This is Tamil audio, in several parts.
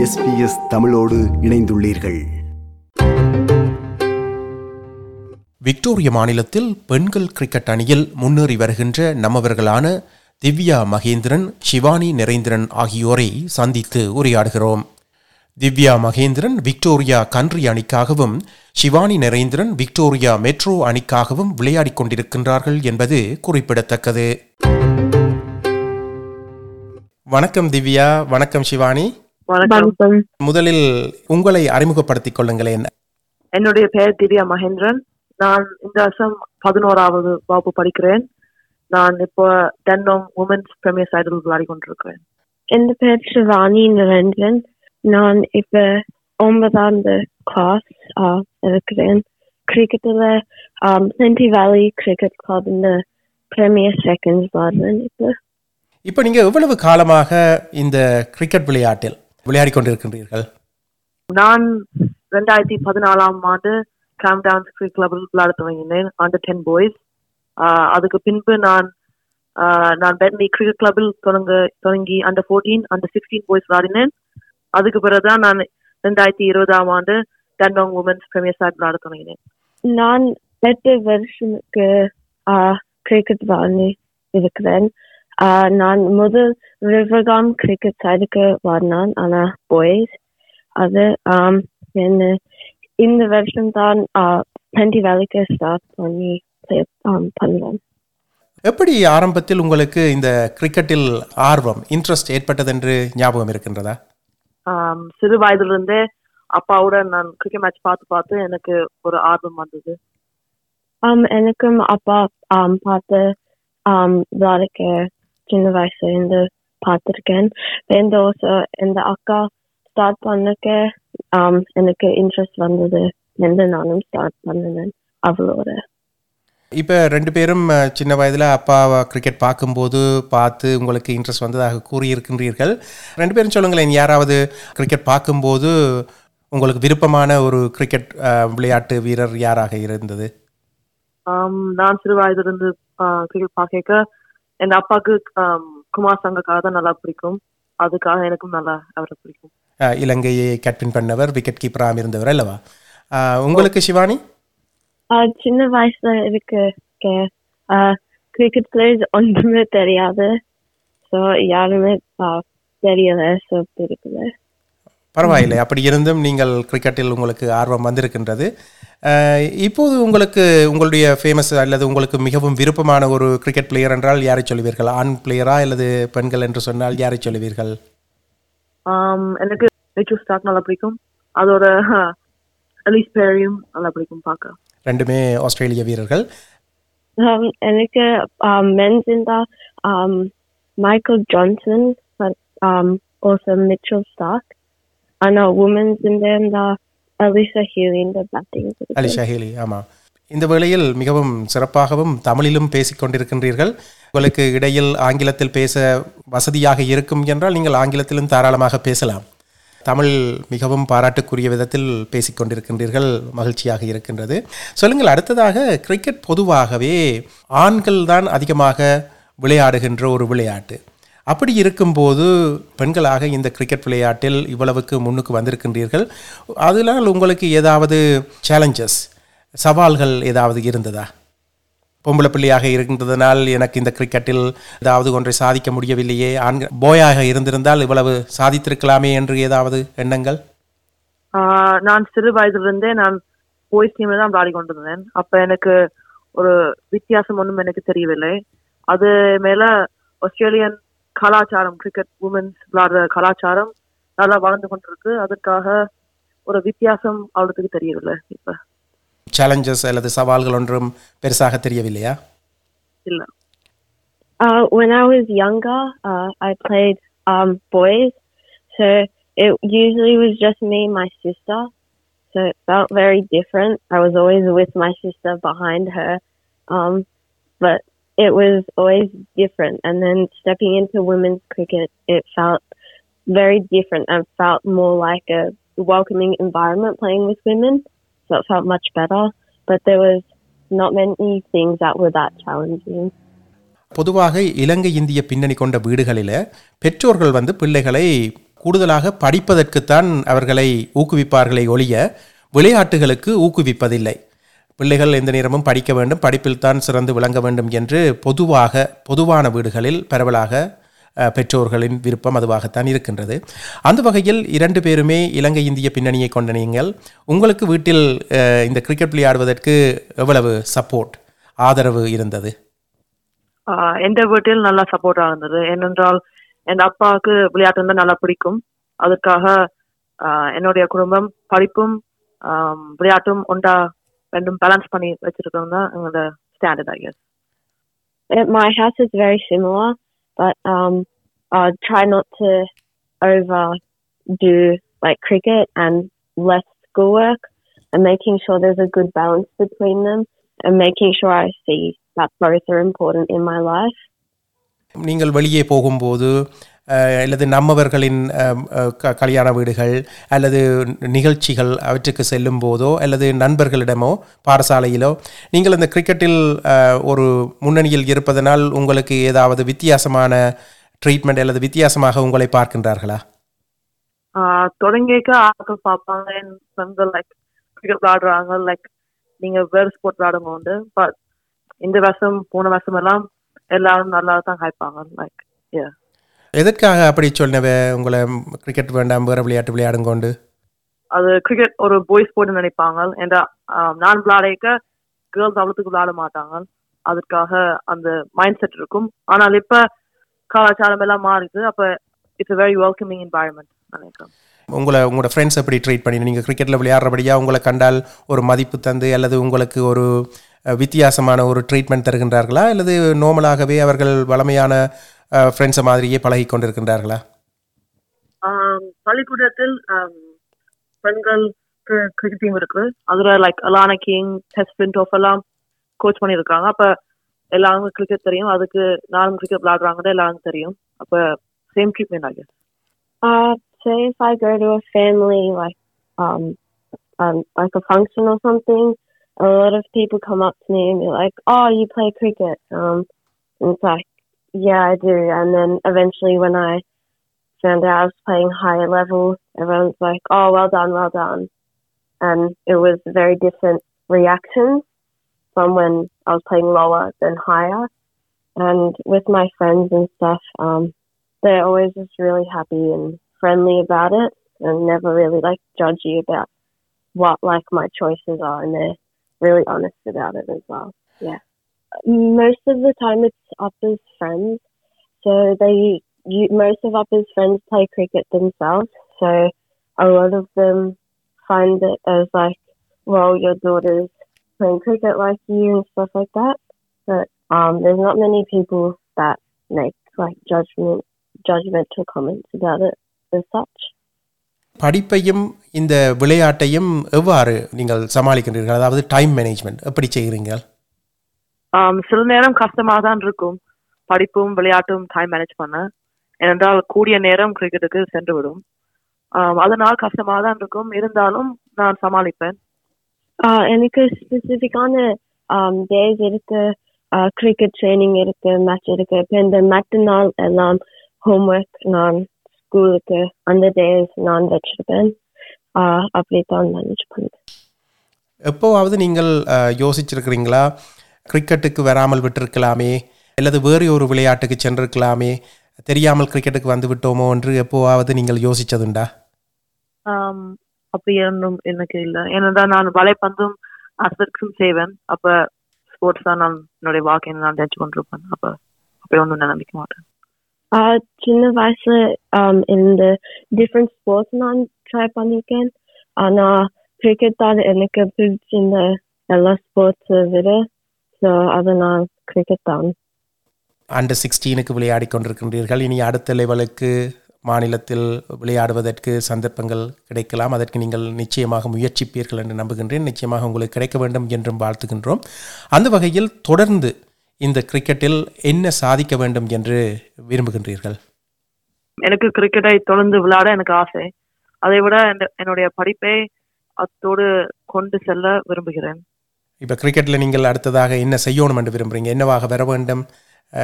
எஸ்பிஎஸ் தமிழோடு இணைந்துள்ளீர்கள். விக்டோரிய மாநிலத்தில் பெண்கள் கிரிக்கெட் அணியில் முன்னேறி வருகின்ற நம்மவர்களான திவ்யா மகேந்திரன் சிவானி நரேந்திரன் ஆகியோரை சந்தித்து உரையாடுகிறோம். திவ்யா மகேந்திரன் விக்டோரியா கன்ட்ரி அணிக்காகவும் சிவானி நரேந்திரன் விக்டோரியா மெட்ரோ அணிக்காகவும் விளையாடிக் கொண்டிருக்கின்றார்கள் என்பது குறிப்பிடத்தக்கது. வணக்கம் திவ்யா வணக்கம் சிவானி வணக்கம். முதலில் உங்களை அறிமுகப்படுத்திக் கொள்ளுங்களேன். என்னுடைய பெயர் திவ்யா மகேந்திரன். நான் இந்த வருஷம் பதினோராவது வகுப்பு படிக்கிறேன். நான் இப்போ டென்னம் உமன்ஸ் பிரீமியர் சைடில் விளையாடி கொண்டிருக்கிறேன். என் பேர் சிவானி நரேந்திரன். நான் இப்ப ஒன்பதாவது கிளாஸ் இருக்கிறேன். கிரிக்கெட்டில் சென்டி வேலி கிரிக்கெட் கிளப் இந்த பிரீமியர் செகண்ட் விளாடுறேன் இப்போ. இப்போ நீங்க எவ்வளவு காலமாக இந்த கிரிக்கெட் விளையாட்டில்? விளையாடிக் கொண்டிருக்கின்றீர்கள் நான் ரெண்டாயிரத்தி பதினாலாம் ஆண்டு கேம் டான்ஸ் கிரிக்கெட் கிளப்பில் விளையாட துவங்கினேன் அண்டர் டென் பாய்ஸ் அதுக்கு பின்பு நான் ஆஹ், நான் பெட்லி கிரிக்கெட் கிளப்பில் தொடங்க தொடங்கி under fourteen under sixteen boys விளையாடினேன். அதுக்கு பிறகுதான் நான் ரெண்டாயிரத்தி இருபதாம் ஆண்டு டென்டாங் உமன்ஸ் பிரீமியர் சைட் விளையாட தொடங்கினேன் நான் எட்டு வருஷத்துக்கு கிரிக்கெட் விளையாடி இருக்கிறேன். நான் முதல் ரிவர்காம் கிரிக்கெட் சைடுக்கு வாடினான் ஆனா பாய்ஸ் அது ஆம், என்ன இந்த வருஷம் தான் சென்டி வேலைக்கு ஸ்டார்ட் பண்ணி பண்ணுவேன் எப்படி ஆரம்பத்தில் உங்களுக்கு இந்த கிரிக்கெட்டில் ஆர்வம் இன்ட்ரெஸ்ட் ஏற்பட்டது என்று ஞாபகம் இருக்கின்றதா? சிறு வயதிலிருந்தே அப்பாவோட நான் கிரிக்கெட் மேட்ச் பார்த்து பார்த்து எனக்கு ஒரு ஆர்வம் வந்தது. Um, எனக்கும் அப்பா um, பார்த்து um, விளையாடுக்க சின்ன வயசுல இருந்து பார்த்துருக்கேன் இந்த வருஷம் இந்த அக்கா ஸ்டார்ட் பண்ணக்க um, எனக்கு இன்ட்ரெஸ்ட் வந்தது என்று நானும் ஸ்டார்ட் பண்ணினேன் அவளோட இப்போ ரெண்டு பேரும் சின்ன வயதில் அப்பாவை கிரிக்கெட் பார்க்கும்போது பார்த்து உங்களுக்கு இன்ட்ரெஸ்ட் வந்ததாக கூறியிருக்கின்றீர்கள். ரெண்டு பேரும் சொல்லுங்களேன் யாராவது கிரிக்கெட் பார்க்கும்போது உங்களுக்கு விருப்பமான ஒரு கிரிக்கெட் விளையாட்டு வீரர் யாராக இருந்தது? ஆம், நான் சிறு வயதிலிருந்து கிரிக்கெட் பார்க்க என் அப்பாவுக்கு குமார் சங்கக்காக தான் நல்லா பிடிக்கும். அதுக்காக எனக்கும் நல்லா அவரை பிடிக்கும். இலங்கையை கேப்டன் பண்ணவர் விக்கெட் கீப்பராக இருந்தவர் அல்லவா? உங்களுக்கு சிவானி சின்ன வயசுல இருக்கு கிரிக்கெட் பிளேயர்ஸ் ஒன்றுமே தெரியாது. ஸோ யாருமே தெரியல. ஸோ பிடிக்கல. பரவாயில்லை. அப்படி இருந்தும் நீங்கள் கிரிக்கெட்டில் உங்களுக்கு ஆர்வம் வந்திருக்கின்றது. இப்போது உங்களுக்கு உங்களுடைய ஃபேமஸ் அல்லது உங்களுக்கு மிகவும் விருப்பமான ஒரு கிரிக்கெட் பிளேயர் என்றால் யாரை சொல்லுவீர்கள் ஆண் பிளேயரா அல்லது பெண்கள் என்று சொன்னால் யாரை சொல்லுவீர்கள் எனக்கு ரிச்சு ஸ்டாக் நல்லா பிடிக்கும். அதோட அலிஸ் பேரியும் நல்லா பிடிக்கும் பார்க்க. ரெண்டுமே ஆஸ்திரேலிய வீரர்கள். Um, எனக்கு um, men's in the um, Michael Johnson, but um, also Mitchell Stark. And uh, the Healy in the batting. ஆமாம் இந்த வேளையில் மிகவும் சிறப்பாகவும் தமிழிலும் பேசிக் கொண்டிருக்கின்றீர்கள் உங்களுக்கு இடையில் ஆங்கிலத்தில் பேச வசதியாக இருக்கும் என்றால் நீங்கள் ஆங்கிலத்திலும் தாராளமாக பேசலாம் தமிழ் மிகவும் பாராட்டுக்குரிய விதத்தில் பேசிக்கொண்டிருக்கின்றீர்கள் மகிழ்ச்சியாக இருக்கின்றது சொல்லுங்கள் அடுத்ததாக கிரிக்கெட் பொதுவாகவே ஆண்கள் தான் அதிகமாக விளையாடுகின்ற ஒரு விளையாட்டு அப்படி இருக்கும்போது பெண்களாக இந்த கிரிக்கெட் விளையாட்டில் இவ்வளவுக்கு முன்னுக்கு வந்திருக்கின்றீர்கள். அதனால் உங்களுக்கு ஏதாவது சேலஞ்சஸ் சவால்கள் ஏதாவது இருந்ததா? பொம்பளை பிள்ளையாக இருந்ததனால் எனக்கு இந்த கிரிக்கெட்டில் ஏதாவது ஒன்றை சாதிக்க முடியவில்லையே. ஆண்கள் போயாக இருந்திருந்தால் இவ்வளவு சாதித்திருக்கலாமே என்று ஏதாவது எண்ணங்கள்? நான் சிறு வயதிலிருந்தே நான் போய் டீம்ல தான் விளையாடி கொண்டிருந்தேன். அப்ப எனக்கு ஒரு வித்தியாசம் ஒன்றும் எனக்கு தெரியவில்லை. அது மேல ஆஸ்திரேலியன் கலாச்சாரம் கிரிக்கெட் உமன்ஸ் விளையாடுற கலாச்சாரம் நல்லா வளர்ந்து கொண்டிருக்கு அதுக்காக ஒரு வித்தியாசம் அவளுக்கு தெரியவில்லை இப்ப சேலஞ்சஸ் அல்லது சவால்கள் ஒன்றும் பெருசாக தெரியவில்லையா இல்ல Uh, when I was younger, uh, I played um, boys. So it usually was just me and my sister. So it felt very different. I was always with my sister behind her. Um, but it was always different. And then stepping into women's cricket, it felt very different and felt more like a welcoming environment playing with women. So it felt much better. But there was not many things that were that challenging. பொதுவாக இலங்கை இந்திய பின்னணி கொண்ட வீடுகளில் பெற்றோர்கள் வந்து பிள்ளைகளை கூடுதலாக படிப்பதற்குத்தான் அவர்களை ஊக்குவிப்பார்களே ஒழிய விளையாட்டுகளுக்கு ஊக்குவிப்பதில்லை பிள்ளைகள் எந்த நேரமும் படிக்க வேண்டும் படிப்பில் தான் சிறந்து விளங்க வேண்டும் என்று பொதுவாக பொதுவான வீடுகளில் பரவலாக பெற்றோர்களின் விருப்பம் அதுவாகத்தான் இருக்கின்றது. அந்த வகையில் இரண்டு பேருமே இலங்கை இந்திய பின்னணியை கொண்ட நீங்கள் உங்களுக்கு வீட்டில் இந்த கிரிக்கெட் விளையாடுவதற்கு எவ்வளவு சப்போர்ட் ஆதரவு இருந்தது? எந்த வீட்டில் நல்லா சப்போர்ட்டாக இருந்தது ஏனென்றால் என் அப்பாவுக்கு விளையாட்டு நல்லா பிடிக்கும். அதுக்காக என்னுடைய குடும்பம் படிப்பும் விளையாட்டும் ஒன்றா ரெண்டும் பேலன்ஸ் பண்ணி வச்சிருக்கோம் தான் எங்களோட standard I guess At my house, it's very similar, but um, I try not to overdo like cricket and less schoolwork, and making sure there's a good balance between them, and making sure I see that both are important in my life. நீங்கள் வெளியே போகும்போது அஹ், அல்லது நம்மவர்களின் க- கல்யாண வீடுகள் அல்லது நிகழ்ச்சிகள் அவற்றுக்கு செல்லும் போதோ அல்லது நண்பர்களிடமோ பாடசாலையிலோ நீங்கள் இந்த கிரிக்கெட்டில் ஒரு முன்னணியில் இருப்பதனால் உங்களுக்கு ஏதாவது வித்தியாசமான ட்ரீட்மெண்ட் அல்லது வித்தியாசமாக உங்களை பார்க்கின்றார்களா? தொடங்கிக்க ஆட்கள் பார்ப்பாங்க. என் லைக் கிரிக்கெட் விளையாடுறாங்க. லைக் நீங்க வேறு ஸ்போர்ட் விளையாடுங்க உண்டு. பட் இந்த வருஷம் போன வருஷம் எல்லாம் எல்லாரும் நல்லா தான் காய்ப்பாங்க லைக் யா எதற்காக அப்படி சொன்னவ உங்களை கிரிக்கெட் வேண்டாம் வேறு விளையாட்டு விளையாடுங்கொண்டு அது கிரிக்கெட் ஒரு பாய் ஸ்போர்ட் நினைப்பாங்க. என்ற நான் விளையாடிக்க கேர்ள்ஸ் அவ்வளோத்துக்கு விளையாட மாட்டாங்க. அதுக்காக அந்த மைண்ட் செட் இருக்கும். ஆனால் இப்ப கலாச்சாரம் எல்லாம் மாறிது அப்ப இட்ஸ் வெரி வெல்கமிங் என்வாயன்மெண்ட் நினைக்கிறேன். உங்களை உங்களோட ஃப்ரெண்ட்ஸ் எப்படி ட்ரீட் பண்ணி நீங்கள் கிரிக்கெட்டில் விளையாடுறபடியா உங்களை கண்டால் ஒரு மதிப்பு தந்து அல்லது உங்களுக்கு ஒரு வித்தியாசமான ஒரு ட்ரீட்மெண்ட் தருகின்றார்களா? அல்லது நார்மலாகவே அவர்கள் வளமையான ஃப்ரெண்ட்ஸை மாதிரியே பழகி கொண்டிருக்கின்றார்களா பள்ளிக்கூடத்தில் பெண்கள் கிரிக்கெட் டீம் இருக்கு. அதுல லைக் அலானா கிங் டெஸ்ட் ஆஃப் எல்லாம் கோச் பண்ணியிருக்காங்க. அப்ப எல்லாருக்கும் கிரிக்கெட் தெரியும். அதுக்கு நானும் கிரிக்கெட் விளையாடுறாங்கன்னு எல்லாருக்கும் தெரியும். அப்ப same treatment Uh, say if I go to a family like um, um like a function or something, a lot of people come up to me and be like, "Oh, you play cricket?" Um, and it's like, "Yeah, I do." And then eventually, when I found out I was playing higher level, everyone's like, "Oh, well done, well done," and it was a very different reaction from when I was playing lower than higher. And with my friends and stuff, um, they're always just really happy and friendly about it and never really like judgy about what like my choices are and they're really honest about it as well. Yeah Most of the time it's Upper's friends. So they you, most of Upper's friends play cricket themselves. So a lot of them find it as like, well, your daughter's playing cricket like you and stuff like that. But um there's not many people that make like judgment judgmental comments about it as such. படிப்பையும் இந்த விளையாட்டையும் எவ்வாறு நீங்கள் சமாளிக்கின்றீர்கள் அதாவது டைம் மேனேஜ்மெண்ட் எப்படி செய்கிறீங்க ஆம், சில நேரம் கஷ்டமா தான் இருக்கும். படிப்பும் விளையாட்டும் டைம் மேனேஜ் பண்ண. ஏனென்றால் கூடிய நேரம் கிரிக்கெட்டுக்கு சென்று விடும். அதனால் கஷ்டமா தான் இருக்கும். இருந்தாலும் நான் சமாளிப்பேன். எனக்கு ஸ்பெசிஃபிக்கான டேஸ் இருக்கு. கிரிக்கெட் ட்ரைனிங் இருக்கு மேட்ச் இருக்கு. இப்போ இந்த மற்ற நாள் எல்லாம் ஹோம்ஒர்க் நான் ஸ்கூலுக்கு அந்த டேஸ் நான் வச்சிருப்பேன். uh, அப்படித்தான் மேனேஜ் பண்ணுவேன். எப்போவாவது நீங்கள் யோசிச்சிருக்கிறீங்களா? கிரிக்கெட்டுக்கு வராமல் விட்டிருக்கலாமே அல்லது வேறு ஒரு விளையாட்டுக்கு சென்றிருக்கலாமே தெரியாமல் கிரிக்கெட்டுக்கு வந்து விட்டோமோ என்று எப்போவாவது நீங்கள் யோசிச்சதுண்டா? ஆம், அப்படி ஒன்றும் எனக்கு இல்லை. ஏனென்றால் நான் வலைப்பந்தும் அஸ்லெட்டிக்ஸும் செய்வேன். அப்ப ஸ்போர்ட்ஸ் தான் நான் என்னுடைய வாழ்க்கையை நான் தெரிஞ்சு கொண்டிருப்பேன். அப்ப அப்படி ஒன்றும் நான் நினைக்க மாட்டேன். சின்ன வயசுல um, இந்த டிஃப்ரெண்ட் ஸ்போர்ட்ஸ் நான் ட்ரை பண்ணியிருக்கேன். ஆனா கிரிக்கெட் தான் எனக்கு பிடிச்சிருந்த எல்லா ஸ்போர்ட்ஸை விட ஸோ அதனால் கிரிக்கெட் தான். அண்டர் சிக்ஸ்டீனுக்கு விளையாடி கொண்டிருக்கின்றீர்கள். இனி அடுத்த லெவலுக்கு மாநிலத்தில் விளையாடுவதற்கு சந்தர்ப்பங்கள் கிடைக்கலாம். அதற்கு நீங்கள் நிச்சயமாக முயற்சிப்பீர்கள் என்று நம்புகின்றேன். நிச்சயமாக உங்களுக்கு கிடைக்க வேண்டும் என்றும் வாழ்த்துகின்றோம். அந்த வகையில் தொடர்ந்து இந்த கிரிக்கெட்டில் என்ன சாதிக்க வேண்டும் என்று விரும்புகின்றீர்கள்? எனக்கு கிரிக்கெட்டை தொடர்ந்து விளையாட எனக்கு ஆசை. அதை விட என்- என்னுடைய படிப்பை அத்தோடு கொண்டு செல்ல விரும்புகிறேன். இப்போ கிரிக்கெட்டில் நீங்கள் அடுத்ததாக என்ன செய்யணும் என்று விரும்புகிறீங்க என்னவாக வர வேண்டும்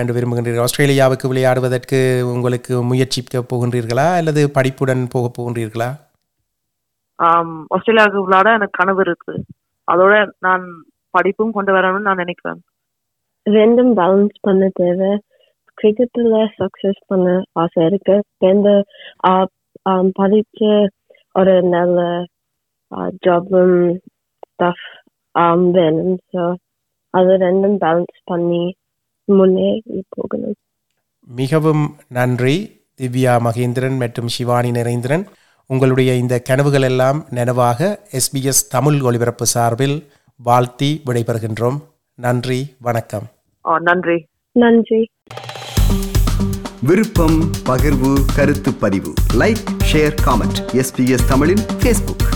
என்று விரும்புகின்றீர்கள்? ஆஸ்திரேலியாவுக்கு விளையாடுவதற்கு உங்களுக்கு முயற்சிக்க போகின்றீர்களா? அல்லது படிப்புடன் போக போகின்றீர்களா? ஆம், ஆஸ்திரேலியாவுக்கு விளையாட எனக்கு கனவு இருக்கு. அதோட நான் படிப்பும் கொண்டு வரணும்னு நான் நினைக்கிறேன். ரெண்டும் பேலன்ஸ் பண்ண தேவை. கிரிக்கெட்டில் சக்ஸஸ் பண்ண ஆசை இருக்கு. இந்த படிக்க ஒரு நல்ல ஜாபும் ஸ்டஃப் வேணும் ஸோ அது ரெண்டும் பேலன்ஸ் பண்ணி முன்னே போகணும். மிகவும் நன்றி திவ்யா மகேந்திரன் மற்றும் சிவானி நரேந்திரன். உங்களுடைய இந்த கனவுகள் எல்லாம் நனவாக எஸ்பிஎஸ் தமிழ் ஒலிபரப்பு சார்பில் வாழ்த்தி விடைபெறுகின்றோம். நன்றி வணக்கம். நன்றி. நன்றி. விருப்பம் பகிர்வு கருத்து பதிவு. லைக் ஷேர் காமெண்ட் எஸ்பிஎஸ் தமிழின் ஃபேஸ்புக்